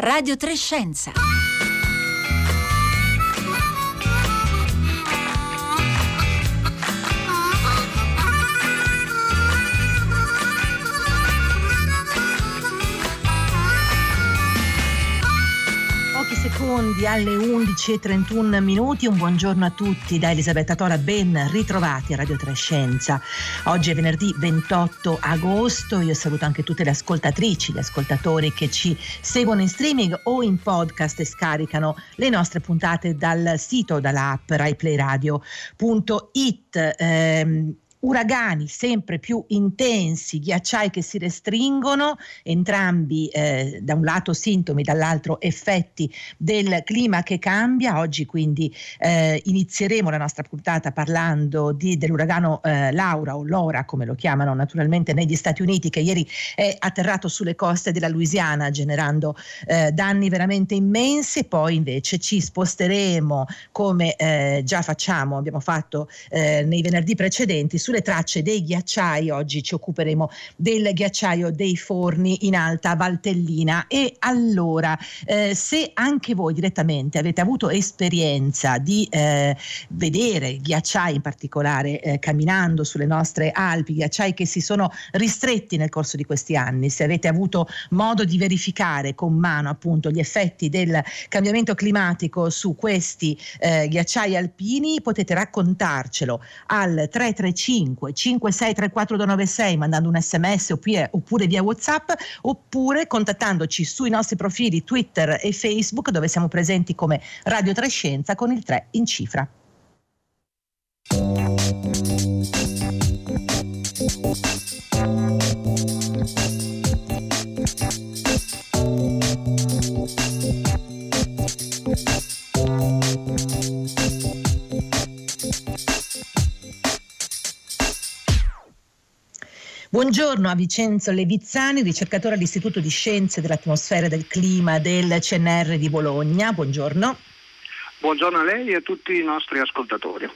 Radio Trescenza. Secondi alle 11.31 minuti. Un buongiorno a tutti da Elisabetta Tora, ben ritrovati a Radio Trescenza. Oggi è venerdì 28 agosto. Io saluto anche tutte le ascoltatrici, gli ascoltatori che ci seguono in streaming o in podcast e scaricano le nostre puntate dal sito, dall'app raiplayradio.it. Eh, uragani sempre più intensi, ghiacciai che si restringono, entrambi eh, da un lato sintomi, dall'altro effetti del clima che cambia. Oggi quindi eh, inizieremo la nostra puntata parlando di, dell'uragano eh, Laura o Lora, come lo chiamano naturalmente negli Stati Uniti, che ieri è atterrato sulle coste della Louisiana generando eh, danni veramente immensi. Poi invece ci sposteremo come eh, già facciamo, abbiamo fatto eh, nei venerdì precedenti sulle tracce dei ghiacciai. Oggi ci occuperemo del ghiacciaio dei forni in Alta Valtellina. E allora, eh, se anche voi direttamente avete avuto esperienza di eh, vedere ghiacciai in particolare eh, camminando sulle nostre Alpi, ghiacciai che si sono ristretti nel corso di questi anni, se avete avuto modo di verificare con mano appunto gli effetti del cambiamento climatico su questi eh, ghiacciai alpini, potete raccontarcelo al 335 335 5634 296 mandando un sms oppure via whatsapp oppure contattandoci sui nostri profili Twitter e Facebook dove siamo presenti come Radio Trescenza con il 3 in cifra. Buongiorno a Vincenzo Levizzani, ricercatore all'Istituto di Scienze dell'Atmosfera e del Clima del CNR di Bologna. Buongiorno. Buongiorno a lei e a tutti i nostri ascoltatori.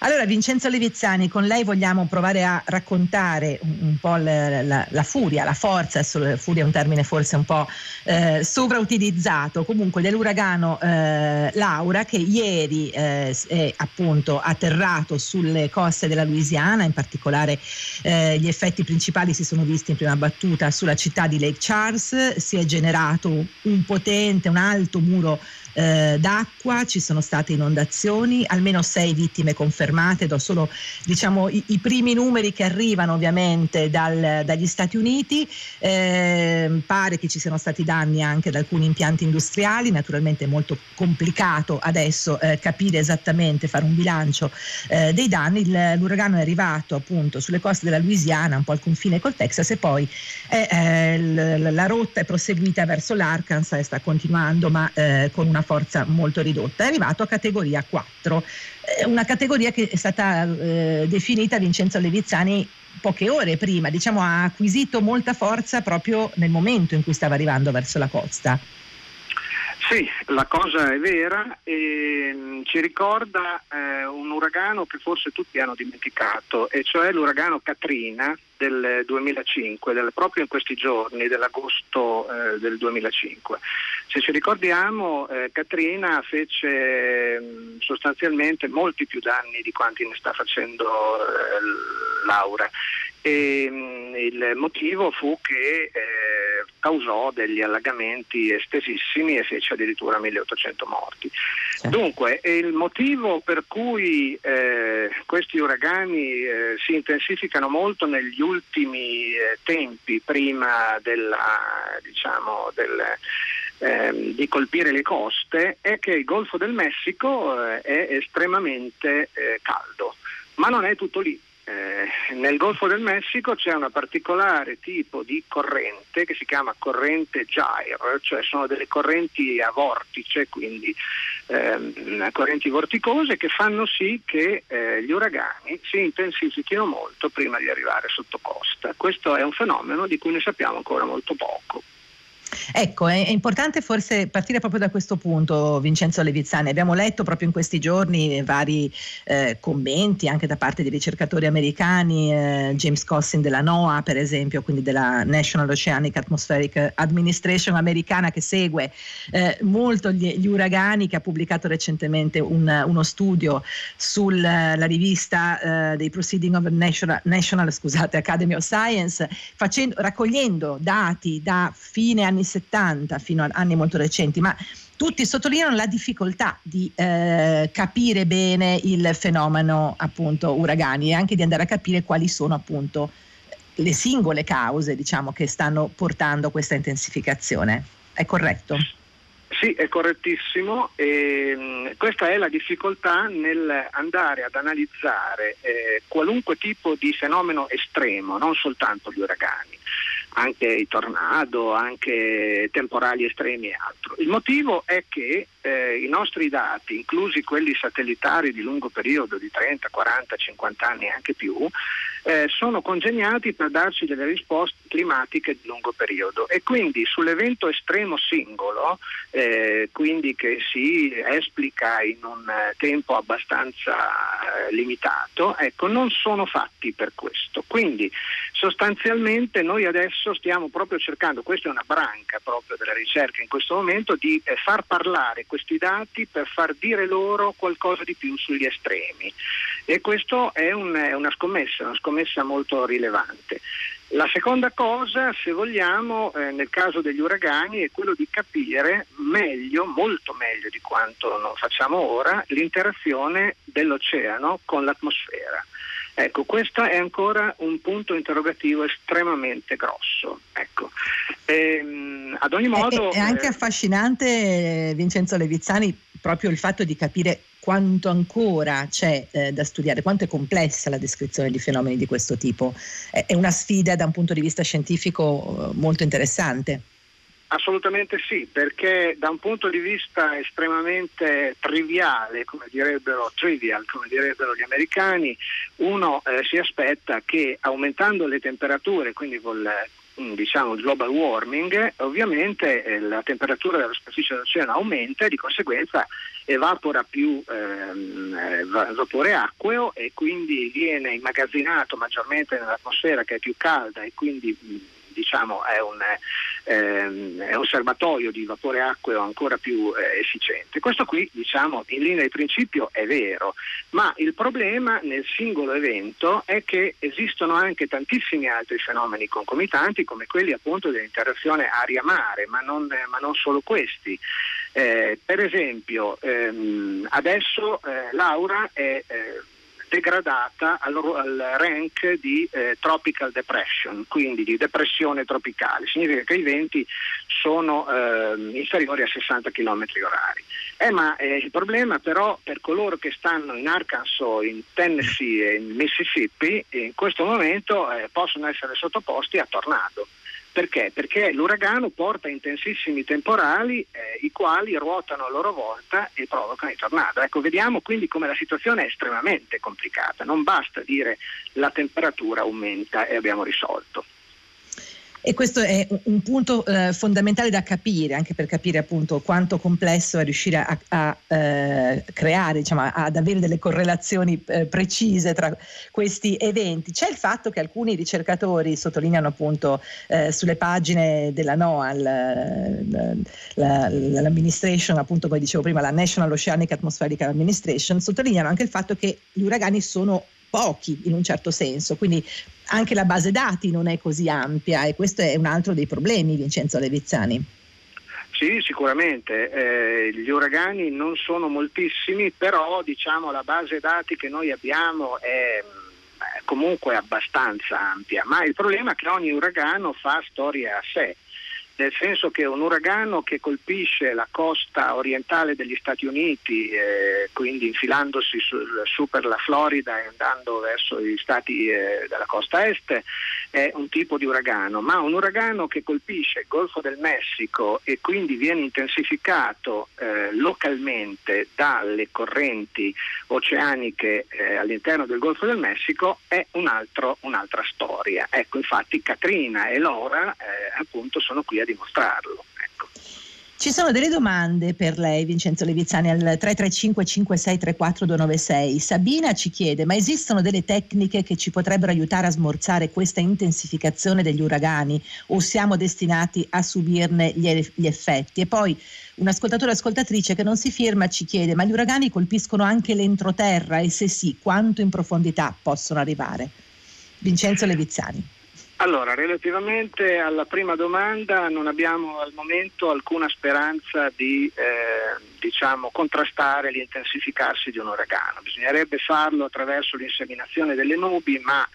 Allora, Vincenzo Levizzani, con lei vogliamo provare a raccontare un, po' la, la, la, furia, la forza, furia è un termine forse un po' eh, sovrautilizzato, comunque dell'uragano eh, Laura che ieri eh, è appunto atterrato sulle coste della Louisiana, in particolare eh, gli effetti principali si sono visti in prima battuta sulla città di Lake Charles, si è generato un potente, un alto muro eh, d'acqua, ci sono state inondazioni, almeno sei vittime confermate, do solo diciamo, i, i primi numeri che arrivano ovviamente dal, dagli Stati Uniti, eh, pare che ci siano stati danni anche da alcuni impianti industriali, naturalmente è molto complicato adesso eh, capire esattamente, fare un bilancio eh, dei danni, Il, l'uragano è arrivato appunto sulle coste della Louisiana, un po' al confine col Texas e poi eh, la rotta è proseguita verso l'Arkansas e sta continuando ma eh, con una forza molto ridotta, è arrivato a categoria 4, una categoria che è stata eh, definita Vincenzo Levizzani poche ore prima, diciamo ha acquisito molta forza proprio nel momento in cui stava arrivando verso la costa. Sì, la cosa è vera e mm, ci ricorda eh, un uragano che forse tutti hanno dimenticato, e cioè l'uragano Katrina del 2005, del, proprio in questi giorni, dell'agosto eh, del 2005. Se ci ricordiamo, eh, Katrina fece mh, mm, sostanzialmente molti più danni di quanti ne sta facendo eh, Laura e, mh, il motivo fu che eh, causò degli allagamenti estesissimi e fece addirittura 1800 morti. Sì. Dunque, il motivo per cui eh, questi uragani eh, si intensificano molto negli ultimi eh, tempi, prima della, diciamo, del, ehm, di colpire le coste, è che il Golfo del Messico eh, è estremamente eh, caldo, ma non è tutto lì eh, nel Golfo del Messico c'è un particolare tipo di corrente che si chiama corrente gyre, cioè sono delle correnti a vortice, quindi ehm, correnti vorticose che fanno sì che eh, gli uragani si intensifichino molto prima di arrivare sotto costa. Questo è un fenomeno di cui ne sappiamo ancora molto poco. Ecco, è, importante forse partire proprio da questo punto, Vincenzo Levizzani. Abbiamo letto proprio in questi giorni vari eh, commenti anche da parte di ricercatori americani, eh, James Cossin della NOAA per esempio, quindi della National Oceanic Atmospheric Administration americana che segue eh, molto gli, gli, uragani, che ha pubblicato recentemente un, uno studio sulla rivista eh, dei Proceeding of National, National scusate, Academy of Science, facendo, raccogliendo dati da fine anni 70 fino a anni molto recenti, ma tutti sottolineano la difficoltà di eh, capire bene il fenomeno appunto uragani e anche di andare a capire quali sono appunto le singole cause diciamo, che stanno portando questa intensificazione. È corretto? Sì, è correttissimo. E, mh, questa è la difficoltà nel andare ad analizzare eh, qualunque tipo di fenomeno estremo, non soltanto gli uragani anche i tornado, anche temporali estremi e altro. Il motivo è che eh, i nostri dati, inclusi quelli satellitari di lungo periodo, di 30, 40, 50 anni e anche più, eh, sono congegnati per darci delle risposte climatiche di lungo periodo e quindi sull'evento estremo singolo, eh, quindi che si esplica in un tempo abbastanza eh, limitato, ecco, non sono fatti per questo. Quindi sostanzialmente noi adesso stiamo proprio cercando, questa è una branca proprio della ricerca in questo momento, di eh, far parlare questi dati per far dire loro qualcosa di più sugli estremi. E questo è, un, è una scommessa, una scommessa molto rilevante. La seconda cosa, se vogliamo, eh, nel caso degli uragani è quello di capire meglio, molto meglio di quanto non facciamo ora, l'interazione dell'oceano con l'atmosfera. Ecco, questo è ancora un punto interrogativo estremamente grosso. Ecco. Ehm, ad ogni modo... È, è anche eh, affascinante, Vincenzo Levizzani, proprio il fatto di capire quanto ancora c'è eh, da studiare, quanto è complessa la descrizione di fenomeni di questo tipo. È, è una sfida da un punto di vista scientifico eh, molto interessante. Assolutamente sì, perché da un punto di vista estremamente triviale, come direbbero, trivial, come direbbero gli americani, uno eh, si aspetta che aumentando le temperature, quindi col mm, diciamo, global warming, ovviamente eh, la temperatura della superficie dell'oceano aumenta e di conseguenza evapora più ehm, eh, vapore acqueo e quindi viene immagazzinato maggiormente nell'atmosfera che è più calda e quindi mm, diciamo, è, un, ehm, è, un, serbatoio di vapore acqueo ancora più eh, efficiente. Questo qui diciamo, in linea di principio è vero, ma il problema nel singolo evento è che esistono anche tantissimi altri fenomeni concomitanti come quelli appunto dell'interazione aria-mare, ma non, ma non solo questi. Eh, per esempio, ehm, adesso eh, Laura è eh, degradata al, al rank di eh, tropical depression, quindi di depressione tropicale. Significa che i venti sono eh, inferiori a 60 km orari. Eh, ma eh, il problema però per coloro che stanno in Arkansas, in Tennessee e in Mississippi, in questo momento eh, possono essere sottoposti a tornado. Perché? Perché l'uragano porta intensissimi temporali eh, i quali ruotano a loro volta e provocano i tornado. Ecco, vediamo quindi come la situazione è estremamente complicata. Non basta dire la temperatura aumenta e abbiamo risolto. E questo è un punto eh, fondamentale da capire, anche per capire appunto quanto complesso è riuscire a, a eh, creare, diciamo, ad avere delle correlazioni eh, precise tra questi eventi. C'è il fatto che alcuni ricercatori sottolineano appunto eh, sulle pagine della NOAA, l'amministration, appunto come dicevo prima, la National Oceanic Atmospheric Administration, sottolineano anche il fatto che gli uragani sono pochi in un certo senso, quindi anche la base dati non è così ampia e questo è un altro dei problemi, Vincenzo Levizzani. Sì, sicuramente. Eh, gli uragani non sono moltissimi, però diciamo, la base dati che noi abbiamo è comunque abbastanza ampia, ma il problema è che ogni uragano fa storia a sé nel senso che un uragano che colpisce la costa orientale degli Stati Uniti, eh, quindi infilandosi su, su, per la Florida e andando verso gli stati eh, della costa est, è un tipo di uragano, ma un uragano che colpisce il Golfo del Messico e quindi viene intensificato eh, localmente dalle correnti oceaniche eh, all'interno del Golfo del Messico è un altro, un'altra storia. Ecco, infatti Katrina e Laura eh, appunto sono qui a dimostrarlo. Ci sono delle domande per lei, Vincenzo Levizzani, al 335 5634 296. Sabina ci chiede, ma esistono delle tecniche che ci potrebbero aiutare a smorzare questa intensificazione degli uragani o siamo destinati a subirne gli effetti? E poi un ascoltatore o ascoltatrice che non si firma ci chiede, ma gli uragani colpiscono anche l'entroterra e se sì, quanto in profondità possono arrivare? Vincenzo Levizzani. Allora, relativamente alla prima domanda non abbiamo al momento alcuna speranza di eh, diciamo, contrastare l'intensificarsi di un uragano. Bisognerebbe farlo attraverso l'inseminazione delle nubi, ma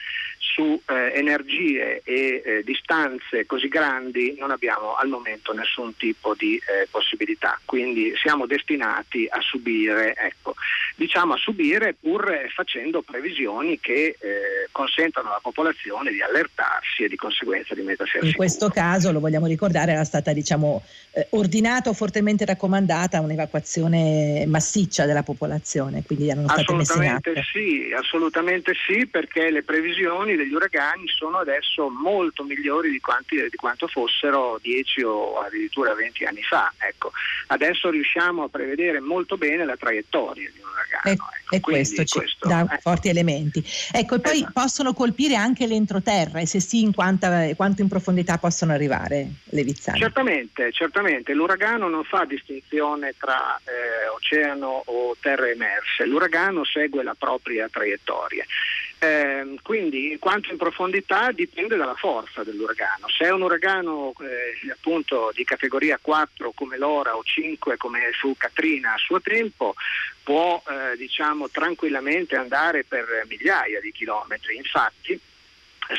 su eh, energie e eh, distanze così grandi non abbiamo al momento nessun tipo di eh, possibilità, quindi siamo destinati a subire, ecco, diciamo a subire pur facendo previsioni che eh, consentano alla popolazione di allertarsi e di conseguenza di mettersi a In questo caso, lo vogliamo ricordare, era stata diciamo, eh, ordinata o fortemente raccomandata un'evacuazione massiccia della popolazione, quindi erano state messe in atto. Sì, assolutamente sì, perché le previsioni degli uragani sono adesso molto migliori di, quanti, di quanto fossero 10 o addirittura 20 anni fa. Ecco. Adesso riusciamo a prevedere molto bene la traiettoria di un uragano. E, ecco. e questo, questo, dà eh. forti elementi. Ecco, e poi esatto. possono colpire anche l'entroterra e se sì in quanta, quanto in profondità possono arrivare le vizzane? Certamente, certamente. L'uragano non fa distinzione tra eh, oceano o terre emerse, l'uragano segue la propria traiettoria. Eh, quindi quanto in profondità dipende dalla forza dell'uragano. Se è un uragano eh, appunto di categoria 4 come l'Ora o 5 come fu Katrina a suo tempo, può eh, diciamo tranquillamente andare per migliaia di chilometri. Infatti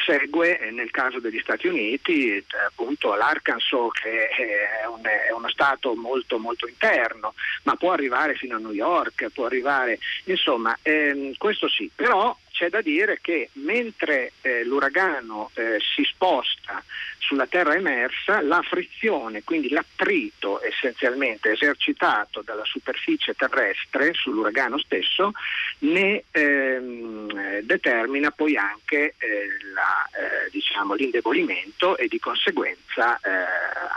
segue eh, nel caso degli Stati Uniti eh, appunto l'Arkansas che è, un, è, uno stato molto molto interno ma può arrivare fino a New York può arrivare insomma ehm, questo sì però c'è da dire che mentre eh, l'uragano eh, si sposta sulla terra emersa, la frizione, quindi l'attrito essenzialmente esercitato dalla superficie terrestre sull'uragano stesso, ne ehm, determina poi anche eh, la, eh, diciamo, l'indebolimento e di conseguenza eh,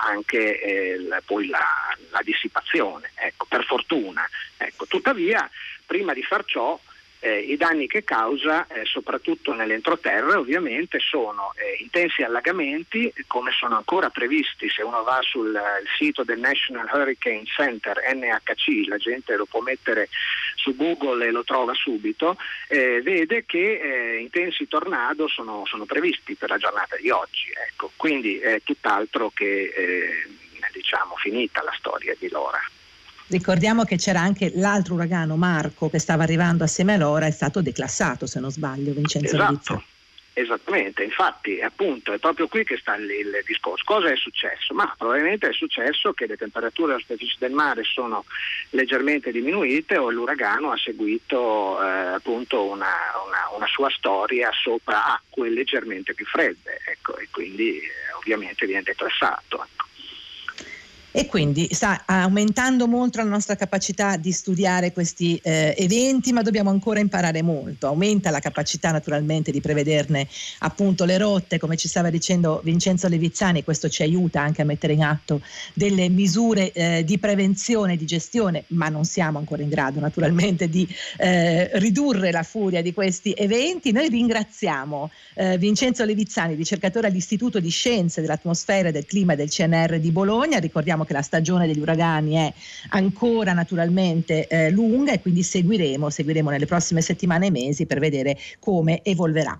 anche eh, la, poi la, la dissipazione, ecco, per fortuna. Ecco, tuttavia, prima di far ciò, eh, I danni che causa, eh, soprattutto nell'entroterra, ovviamente sono eh, intensi allagamenti, come sono ancora previsti se uno va sul sito del National Hurricane Center, NHC, la gente lo può mettere su Google e lo trova subito, eh, vede che eh, intensi tornado sono, sono, previsti per la giornata di oggi. Ecco. Quindi è tutt'altro che eh, diciamo, finita la storia di Lora. Ricordiamo che c'era anche l'altro uragano Marco che stava arrivando assieme a Lora, è stato declassato se non sbaglio, Vincenzo esatto. Esattamente, infatti appunto è proprio qui che sta il, il, discorso. Cosa è successo? Ma probabilmente è successo che le temperature alla superficie del mare sono leggermente diminuite o l'uragano ha seguito eh, appunto una, una, una, sua storia sopra acque leggermente più fredde ecco, e quindi eh, ovviamente viene declassato. Ecco e quindi sta aumentando molto la nostra capacità di studiare questi eh, eventi, ma dobbiamo ancora imparare molto. Aumenta la capacità naturalmente di prevederne appunto le rotte, come ci stava dicendo Vincenzo Levizzani, questo ci aiuta anche a mettere in atto delle misure eh, di prevenzione e di gestione, ma non siamo ancora in grado naturalmente di eh, ridurre la furia di questi eventi. Noi ringraziamo eh, Vincenzo Levizzani, ricercatore all'Istituto di Scienze dell'Atmosfera e del Clima del CNR di Bologna. Ricordiamo che la stagione degli uragani è ancora naturalmente eh, lunga e quindi seguiremo, seguiremo nelle prossime settimane e mesi per vedere come evolverà.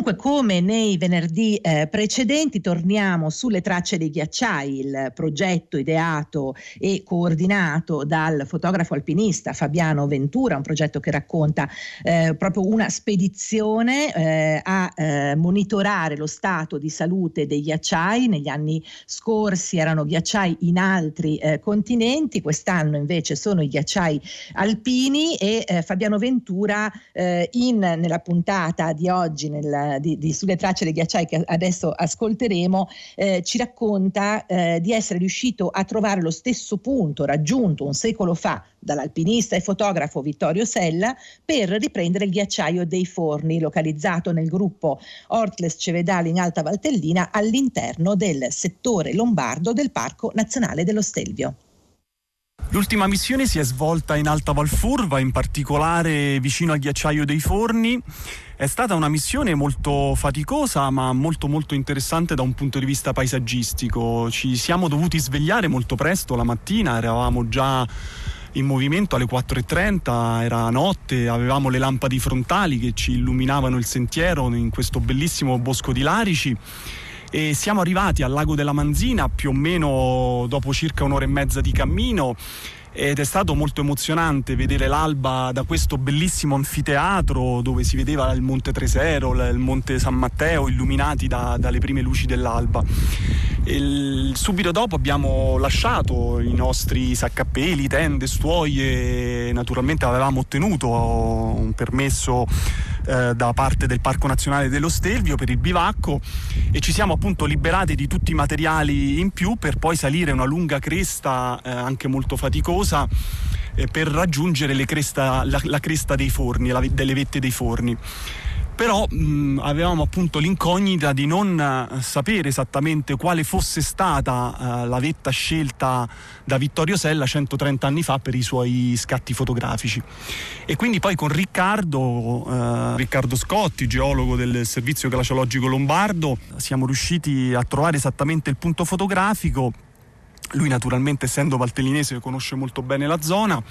Dunque, come nei venerdì eh, precedenti, torniamo sulle tracce dei ghiacciai, il progetto ideato e coordinato dal fotografo alpinista Fabiano Ventura, un progetto che racconta eh, proprio una spedizione eh, a eh, monitorare lo stato di salute dei ghiacciai. Negli anni scorsi erano ghiacciai in altri eh, continenti, quest'anno invece sono i ghiacciai alpini e eh, Fabiano Ventura in, nella puntata di oggi, nel di, di, Sulle tracce dei ghiacciai che adesso ascolteremo eh, ci racconta eh, di essere riuscito a trovare lo stesso punto raggiunto un secolo fa dall'alpinista e fotografo Vittorio Sella per riprendere il ghiacciaio dei Forni localizzato nel gruppo Ortles Cevedale in Alta Valtellina all'interno del settore lombardo del Parco Nazionale dello Stelvio. L'ultima missione si è svolta in Alta Valfurva, in particolare vicino al ghiacciaio dei Forni. È stata una missione molto faticosa ma molto molto interessante da un punto di vista paesaggistico. Ci siamo dovuti svegliare molto presto la mattina, eravamo già in movimento alle 4.30, era notte, avevamo le lampadi frontali che ci illuminavano il sentiero in questo bellissimo bosco di Larici e siamo arrivati al lago della Manzina più o meno dopo circa un'ora e mezza di cammino ed è stato molto emozionante vedere l'alba da questo bellissimo anfiteatro dove si vedeva il Monte Tresero, il Monte San Matteo illuminati da, dalle prime luci dell'alba. Il, subito dopo abbiamo lasciato i nostri saccappeli, tende, stuoie, naturalmente avevamo ottenuto un permesso eh, da parte del Parco Nazionale dello Stelvio per il bivacco e ci siamo appunto liberati di tutti i materiali in più per poi salire una lunga cresta eh, anche molto faticosa eh, per raggiungere cresta, la, la, cresta dei forni, la, delle vette dei forni però mh, avevamo appunto l'incognita di non uh, sapere esattamente quale fosse stata uh, la vetta scelta da Vittorio Sella 130 anni fa per i suoi scatti fotografici. E quindi poi con Riccardo, uh, Riccardo Scotti, geologo del Servizio Glaciologico Lombardo, siamo riusciti a trovare esattamente il punto fotografico lui naturalmente essendo valtellinese conosce molto bene la zona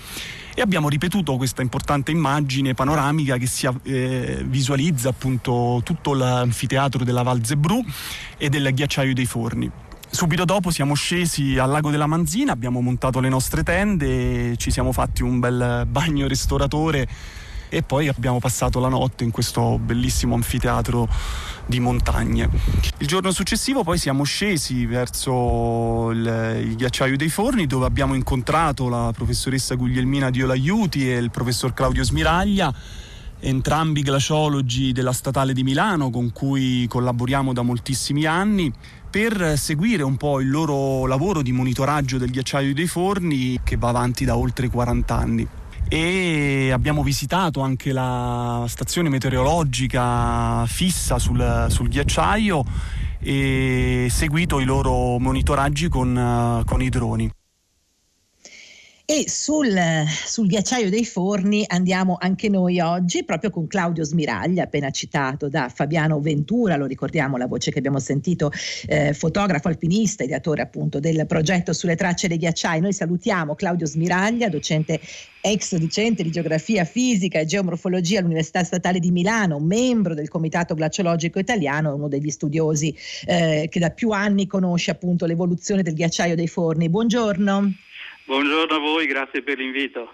e abbiamo ripetuto questa importante immagine panoramica che si eh, visualizza appunto tutto l'anfiteatro della Val Zebrù e del ghiacciaio dei Forni. Subito dopo siamo scesi al lago della Manzina, abbiamo montato le nostre tende, ci siamo fatti un bel bagno ristoratore e poi abbiamo passato la notte in questo bellissimo anfiteatro di montagne. Il giorno successivo poi siamo scesi verso il, il ghiacciaio dei Forni dove abbiamo incontrato la professoressa Guglielmina Diolaiuti e il professor Claudio Smiraglia entrambi glaciologi della Statale di Milano con cui collaboriamo da moltissimi anni per seguire un po' il loro lavoro di monitoraggio del ghiacciaio dei forni che va avanti da oltre 40 anni e abbiamo visitato anche la stazione meteorologica fissa sul, sul ghiacciaio e seguito i loro monitoraggi con, con i droni. E sul, sul, ghiacciaio dei forni andiamo anche noi oggi, proprio con Claudio Smiraglia, appena citato da Fabiano Ventura, lo ricordiamo la voce che abbiamo sentito, eh, fotografo alpinista, ideatore appunto del progetto sulle tracce dei ghiacciai. Noi salutiamo Claudio Smiraglia, docente ex docente di geografia fisica e geomorfologia all'Università Statale di Milano, membro del Comitato Glaciologico Italiano, uno degli studiosi eh, che da più anni conosce appunto l'evoluzione del ghiacciaio dei forni. Buongiorno. Buongiorno a voi, grazie per l'invito.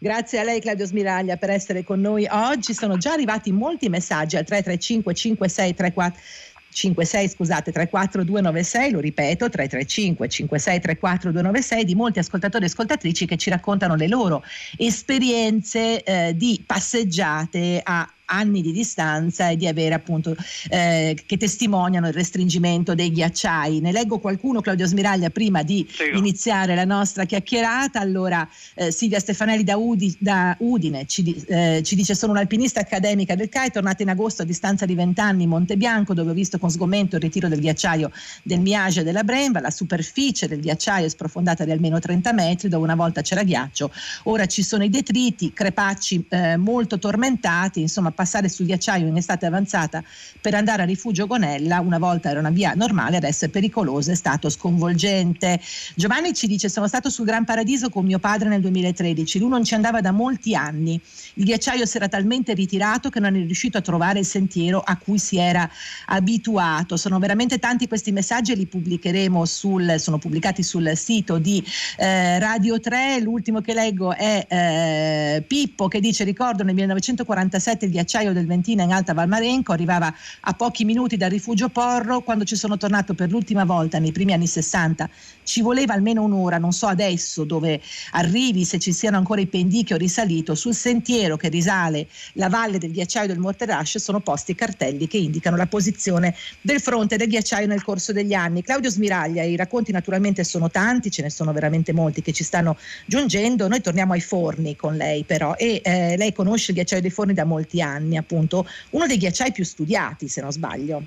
Grazie a lei Claudio Smiraglia per essere con noi oggi. Sono già arrivati molti messaggi al 335 5634 56 scusate 34296 lo ripeto 335 5634 296 di molti ascoltatori e ascoltatrici che ci raccontano le loro esperienze eh, di passeggiate a anni di distanza e di avere appunto eh, che testimoniano il restringimento dei ghiacciai. Ne leggo qualcuno, Claudio Smiraglia, prima di Prego. iniziare la nostra chiacchierata. Allora, eh, Silvia Stefanelli da, Udi, da Udine ci, eh, ci, dice: Sono un'alpinista accademica del CAI, tornata in agosto a distanza di vent'anni in Monte Bianco, dove ho visto con sgomento il ritiro del ghiacciaio del Miage e della Bremba. La superficie del ghiacciaio è sprofondata di almeno 30 metri, dove una volta c'era ghiaccio, ora ci sono i detriti, crepacci eh, molto tormentati, insomma passare sul ghiacciaio in estate avanzata per andare a rifugio Gonella, una volta era una via normale, adesso è pericolosa, è stato sconvolgente. Giovanni ci dice sono stato sul Gran Paradiso con mio padre nel 2013, lui non ci andava da molti anni, il ghiacciaio si era talmente ritirato che non è riuscito a trovare il sentiero a cui si era abituato. Sono veramente tanti questi messaggi e li pubblicheremo sul, sono pubblicati sul sito di eh, Radio 3, l'ultimo che leggo è eh, Pippo che dice ricordo nel 1947 il ghiacciaio ghiacciaio del Ventina in Alta Valmarenco, arrivava a pochi minuti dal rifugio Porro, quando ci sono tornato per l'ultima volta nei primi anni 60 ci voleva almeno un'ora, non so adesso dove arrivi, se ci siano ancora i pendichi o risalito, sul sentiero che risale la valle del ghiacciaio del Morterash sono posti cartelli che indicano la posizione del fronte del ghiacciaio nel corso degli anni. Claudio Smiraglia, i racconti naturalmente sono tanti, ce ne sono veramente molti che ci stanno giungendo, noi torniamo ai forni con lei però e eh, lei conosce il ghiacciaio dei forni da molti anni appunto, uno dei ghiacciai più studiati se non sbaglio.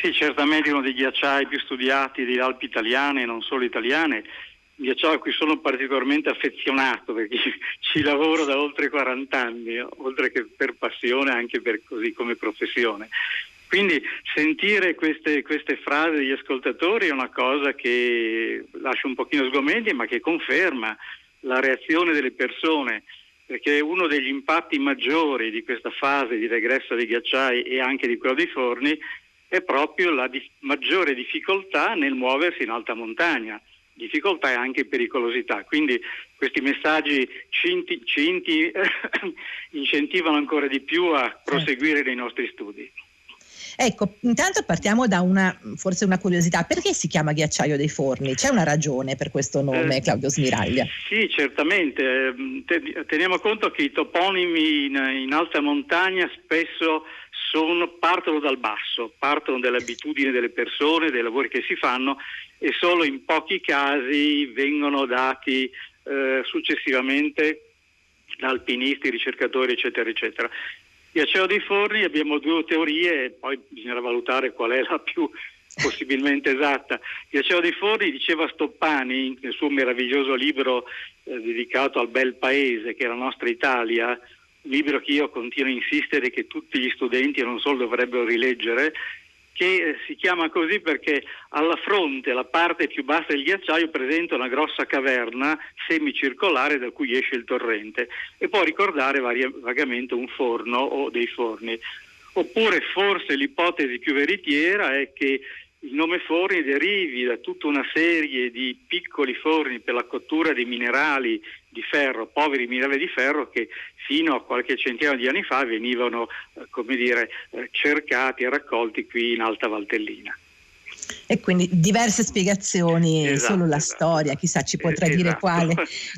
Sì, certamente uno dei ghiacciai più studiati delle Alpi italiane e non solo italiane, ghiacciaio a cui sono particolarmente affezionato perché ci lavoro da oltre 40 anni, oltre che per passione anche per così come professione. Quindi sentire queste, queste, frasi degli ascoltatori è una cosa che lascia un pochino sgomenti ma che conferma la reazione delle persone perché uno degli impatti maggiori di questa fase di regresso dei ghiacciai e anche di quello dei forni è proprio la di- maggiore difficoltà nel muoversi in alta montagna, difficoltà e anche pericolosità. Quindi questi messaggi ci, inti- ci inti- incentivano ancora di più a proseguire nei nostri studi. Ecco, intanto partiamo da una, forse una curiosità, perché si chiama ghiacciaio dei forni? C'è una ragione per questo nome, eh, Claudio Smiraglia? Sì, certamente. Teniamo conto che i toponimi in, in alta montagna spesso sono, partono dal basso, partono dalle abitudini delle persone, dai lavori che si fanno e solo in pochi casi vengono dati eh, successivamente da alpinisti, ricercatori, eccetera, eccetera. Ghiacciaio dei forni abbiamo due teorie, poi bisognerà valutare qual è la più possibilmente esatta. Ghiacciaio dei forni diceva Stoppani nel suo meraviglioso libro eh, dedicato al bel paese che è la nostra Italia, un libro che io continuo a insistere che tutti gli studenti e non solo dovrebbero rileggere, che eh, si chiama così perché alla fronte, la parte più bassa del ghiacciaio, presenta una grossa caverna semicircolare da cui esce il torrente e può ricordare vari- vagamente un forno o dei forni. Oppure forse l'ipotesi più veritiera è che il nome forni derivi da tutta una serie di piccoli forni per la cottura dei minerali di ferro, poveri minerali di ferro che fino a qualche centinaio di anni fa venivano eh, come dire, eh, cercati e raccolti qui in Alta Valtellina. E quindi diverse spiegazioni, esatto, solo la esatto. storia, chissà ci potrà esatto. dire quale,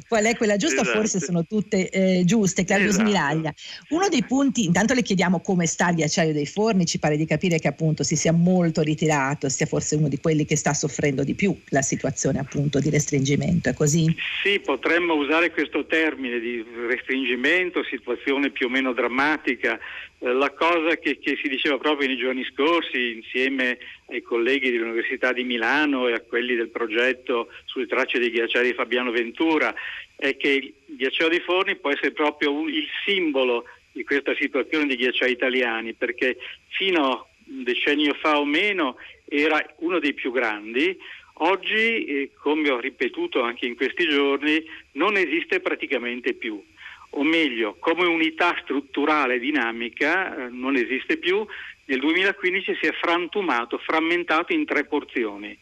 qual è quella giusta, esatto. forse sono tutte eh, giuste. Claudio esatto. Smiraglia, uno dei punti, intanto le chiediamo come sta il ghiacciaio dei forni, ci pare di capire che appunto si sia molto ritirato, sia forse uno di quelli che sta soffrendo di più la situazione appunto di restringimento, è così? Sì, potremmo usare questo termine di restringimento, situazione più o meno drammatica, eh, la cosa che, che, si diceva proprio nei giorni scorsi insieme ai colleghi dell'Università di Milano e a quelli del progetto sulle tracce dei ghiacciai di Fabiano Ventura è che il ghiacciaio di Forni può essere proprio un, il simbolo di questa situazione dei ghiacciai italiani perché fino a un decennio fa o meno era uno dei più grandi, oggi, eh, come ho ripetuto anche in questi giorni, non esiste praticamente più. O meglio, come unità strutturale dinamica eh, non esiste più, nel 2015 si è frantumato, frammentato in tre porzioni.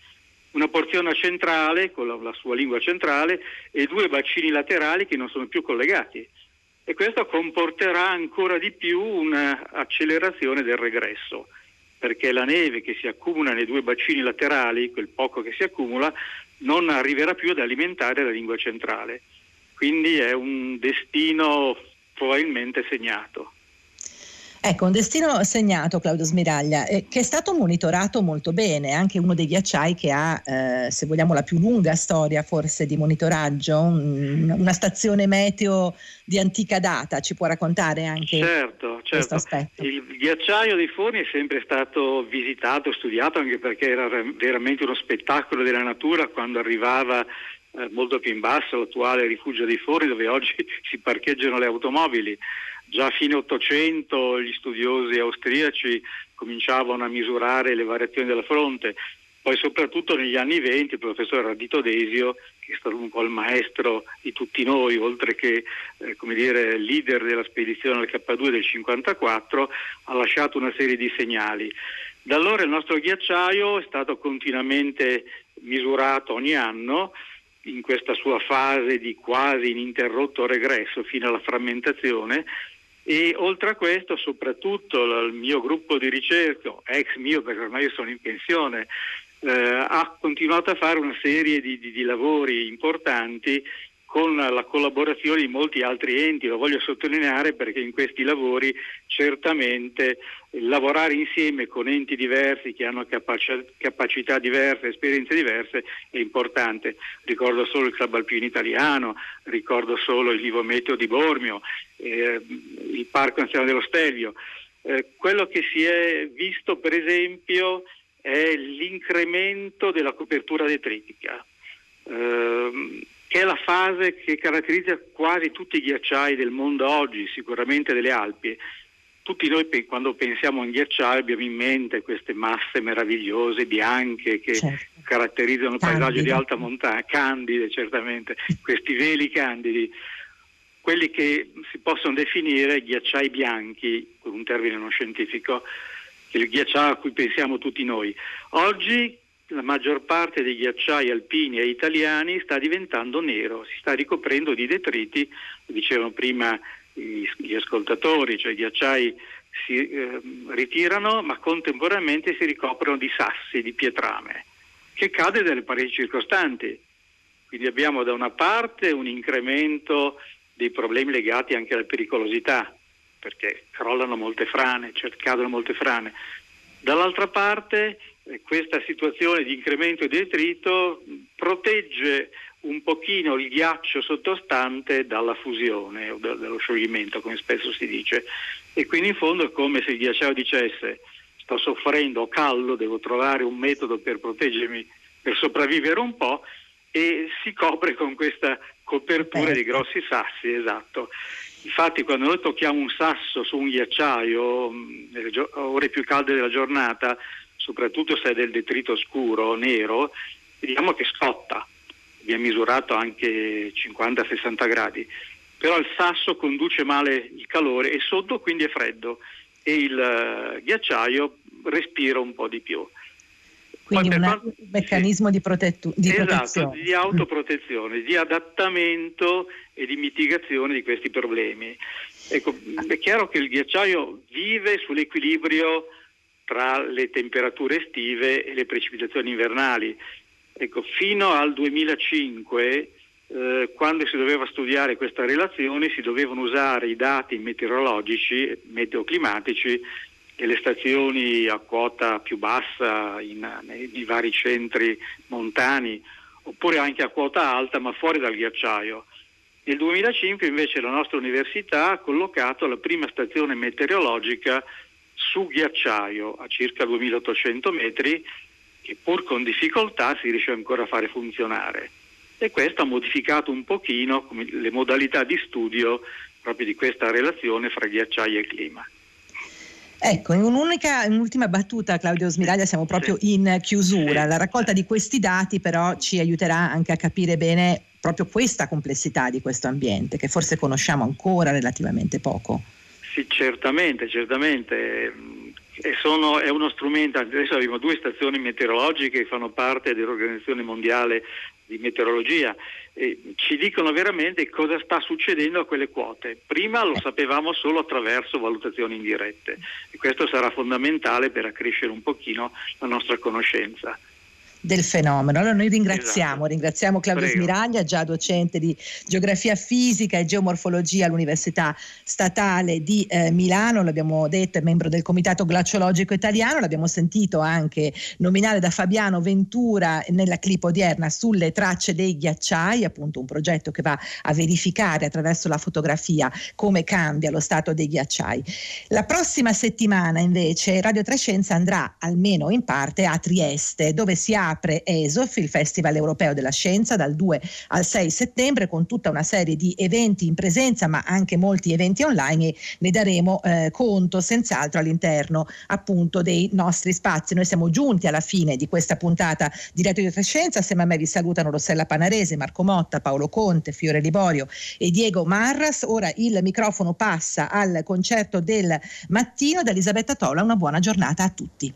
Una porzione centrale, con la, la sua lingua centrale, e due bacini laterali che non sono più collegati. E questo comporterà ancora di più un'accelerazione del regresso, perché la neve che si accumula nei due bacini laterali, quel poco che si accumula, non arriverà più ad alimentare la lingua centrale quindi è un destino probabilmente segnato. Ecco, un destino segnato, Claudio Smiraglia, eh, che è stato monitorato molto bene, anche uno dei ghiacciai che ha, eh, se vogliamo, la più lunga storia forse di monitoraggio, un, una stazione meteo di antica data, ci può raccontare anche certo, certo. questo aspetto? Il ghiacciaio dei Forni è sempre stato visitato, studiato, anche perché era veramente uno spettacolo della natura quando arrivava eh, molto più in basso l'attuale rifugio dei Forni dove oggi si parcheggiano le automobili. Già a fine Ottocento gli studiosi austriaci cominciavano a misurare le variazioni della fronte, poi soprattutto negli anni venti il professor Radito Desio, che è stato un po' il maestro di tutti noi, oltre che eh, dire, leader della spedizione al K2 del 54, ha lasciato una serie di segnali. Da allora il nostro ghiacciaio è stato continuamente misurato ogni anno, in questa sua fase di quasi ininterrotto regresso fino alla frammentazione E oltre a questo, soprattutto il mio gruppo di ricerca, ex mio perché ormai sono in pensione, eh, ha continuato a fare una serie di, di, di lavori importanti con la collaborazione di molti altri enti, lo voglio sottolineare perché in questi lavori certamente lavorare insieme con enti diversi che hanno capac- capacità diverse, esperienze diverse è importante. Ricordo solo il Club Alpino Italiano, ricordo solo il Vivo Meteo di Bormio, eh, il Parco Nazionale dello Stelvio. Eh, quello che si è visto per esempio è l'incremento della copertura detritica. Eh, che è la fase che caratterizza quasi tutti i ghiacciai del mondo oggi, sicuramente delle Alpi. Tutti noi quando pensiamo a un ghiacciaio abbiamo in mente queste masse meravigliose, bianche, che certo. caratterizzano il paesaggio di alta montagna, candide certamente, questi veli candidi, quelli che si possono definire ghiacciai bianchi, con un termine non scientifico, il ghiacciaio a cui pensiamo tutti noi. Oggi la maggior parte dei ghiacciai alpini e italiani sta diventando nero, si sta ricoprendo di detriti, dicevano prima gli ascoltatori, cioè i ghiacciai si eh, ritirano ma contemporaneamente si ricoprono di sassi, di pietrame, che cade dalle pareti circostanti. Quindi abbiamo da una parte un incremento dei problemi legati anche alla pericolosità, perché crollano molte frane, cioè cadono molte frane. Dall'altra parte questa situazione di incremento di detrito protegge un pochino il ghiaccio sottostante dalla fusione o dallo scioglimento, come spesso si dice. E quindi in fondo è come se il ghiacciaio dicesse sto soffrendo, ho caldo, devo trovare un metodo per proteggermi, per sopravvivere un po' e si copre con questa copertura di grossi sassi, esatto. Infatti quando noi tocchiamo un sasso su un ghiacciaio, nelle ore più calde della giornata, soprattutto se è del detrito scuro, nero, vediamo che scotta. Abbiamo misurato anche 50-60 gradi, però il sasso conduce male il calore e sotto quindi è freddo e il uh, ghiacciaio respira un po' di più. Quindi un quanto, meccanismo sì, di, protettu- di esatto, protezione. di autoprotezione, di adattamento e di mitigazione di questi problemi. Ecco, è chiaro che il ghiacciaio vive sull'equilibrio tra le temperature estive e le precipitazioni invernali. Ecco, fino al 2005, eh, quando si doveva studiare questa relazione, si dovevano usare i dati meteorologici, meteoclimatici e le stazioni a quota più bassa in, nei vari centri montani, oppure anche a quota alta, ma fuori dal ghiacciaio. Nel 2005 invece la nostra università ha collocato la prima stazione meteorologica su ghiacciaio a circa 2800 metri che pur con difficoltà si riesce ancora a fare funzionare. E questo ha modificato un pochino le modalità di studio proprio di questa relazione fra ghiacciaio e clima. Ecco, in un'unica, un'ultima battuta, Claudio Smiraglia, siamo proprio in chiusura. La raccolta di questi dati però ci aiuterà anche a capire bene proprio questa complessità di questo ambiente, che forse conosciamo ancora relativamente poco. Sì, certamente, certamente. Sono, è uno strumento, adesso abbiamo due stazioni meteorologiche che fanno parte dell'Organizzazione Mondiale di Meteorologia e ci dicono veramente cosa sta succedendo a quelle quote. Prima lo sapevamo solo attraverso valutazioni indirette e questo sarà fondamentale per accrescere un pochino la nostra conoscenza del fenomeno. Allora noi ringraziamo, esatto. ringraziamo Claudio Prego. Smiraglia, già docente di geografia fisica e geomorfologia all'Università Statale di eh, Milano, l'abbiamo detto, è membro del Comitato Glaciologico Italiano, l'abbiamo sentito anche nominare da Fabiano Ventura nella clip odierna sulle tracce dei ghiacciai, appunto un progetto che va a verificare attraverso la fotografia come cambia lo stato dei ghiacciai. La prossima settimana invece Radio Trescenza andrà almeno in parte a Trieste, dove si ha apre ESOF, il Festival Europeo della Scienza, dal 2 al 6 settembre con tutta una serie di eventi in presenza ma anche molti eventi online e ne daremo eh, conto senz'altro all'interno appunto dei nostri spazi. Noi siamo giunti alla fine di questa puntata di Radio di Scienza, assieme a me vi salutano Rossella Panarese, Marco Motta, Paolo Conte, Fiore Liborio e Diego Marras. Ora il microfono passa al concerto del mattino da Elisabetta Tola, una buona giornata a tutti.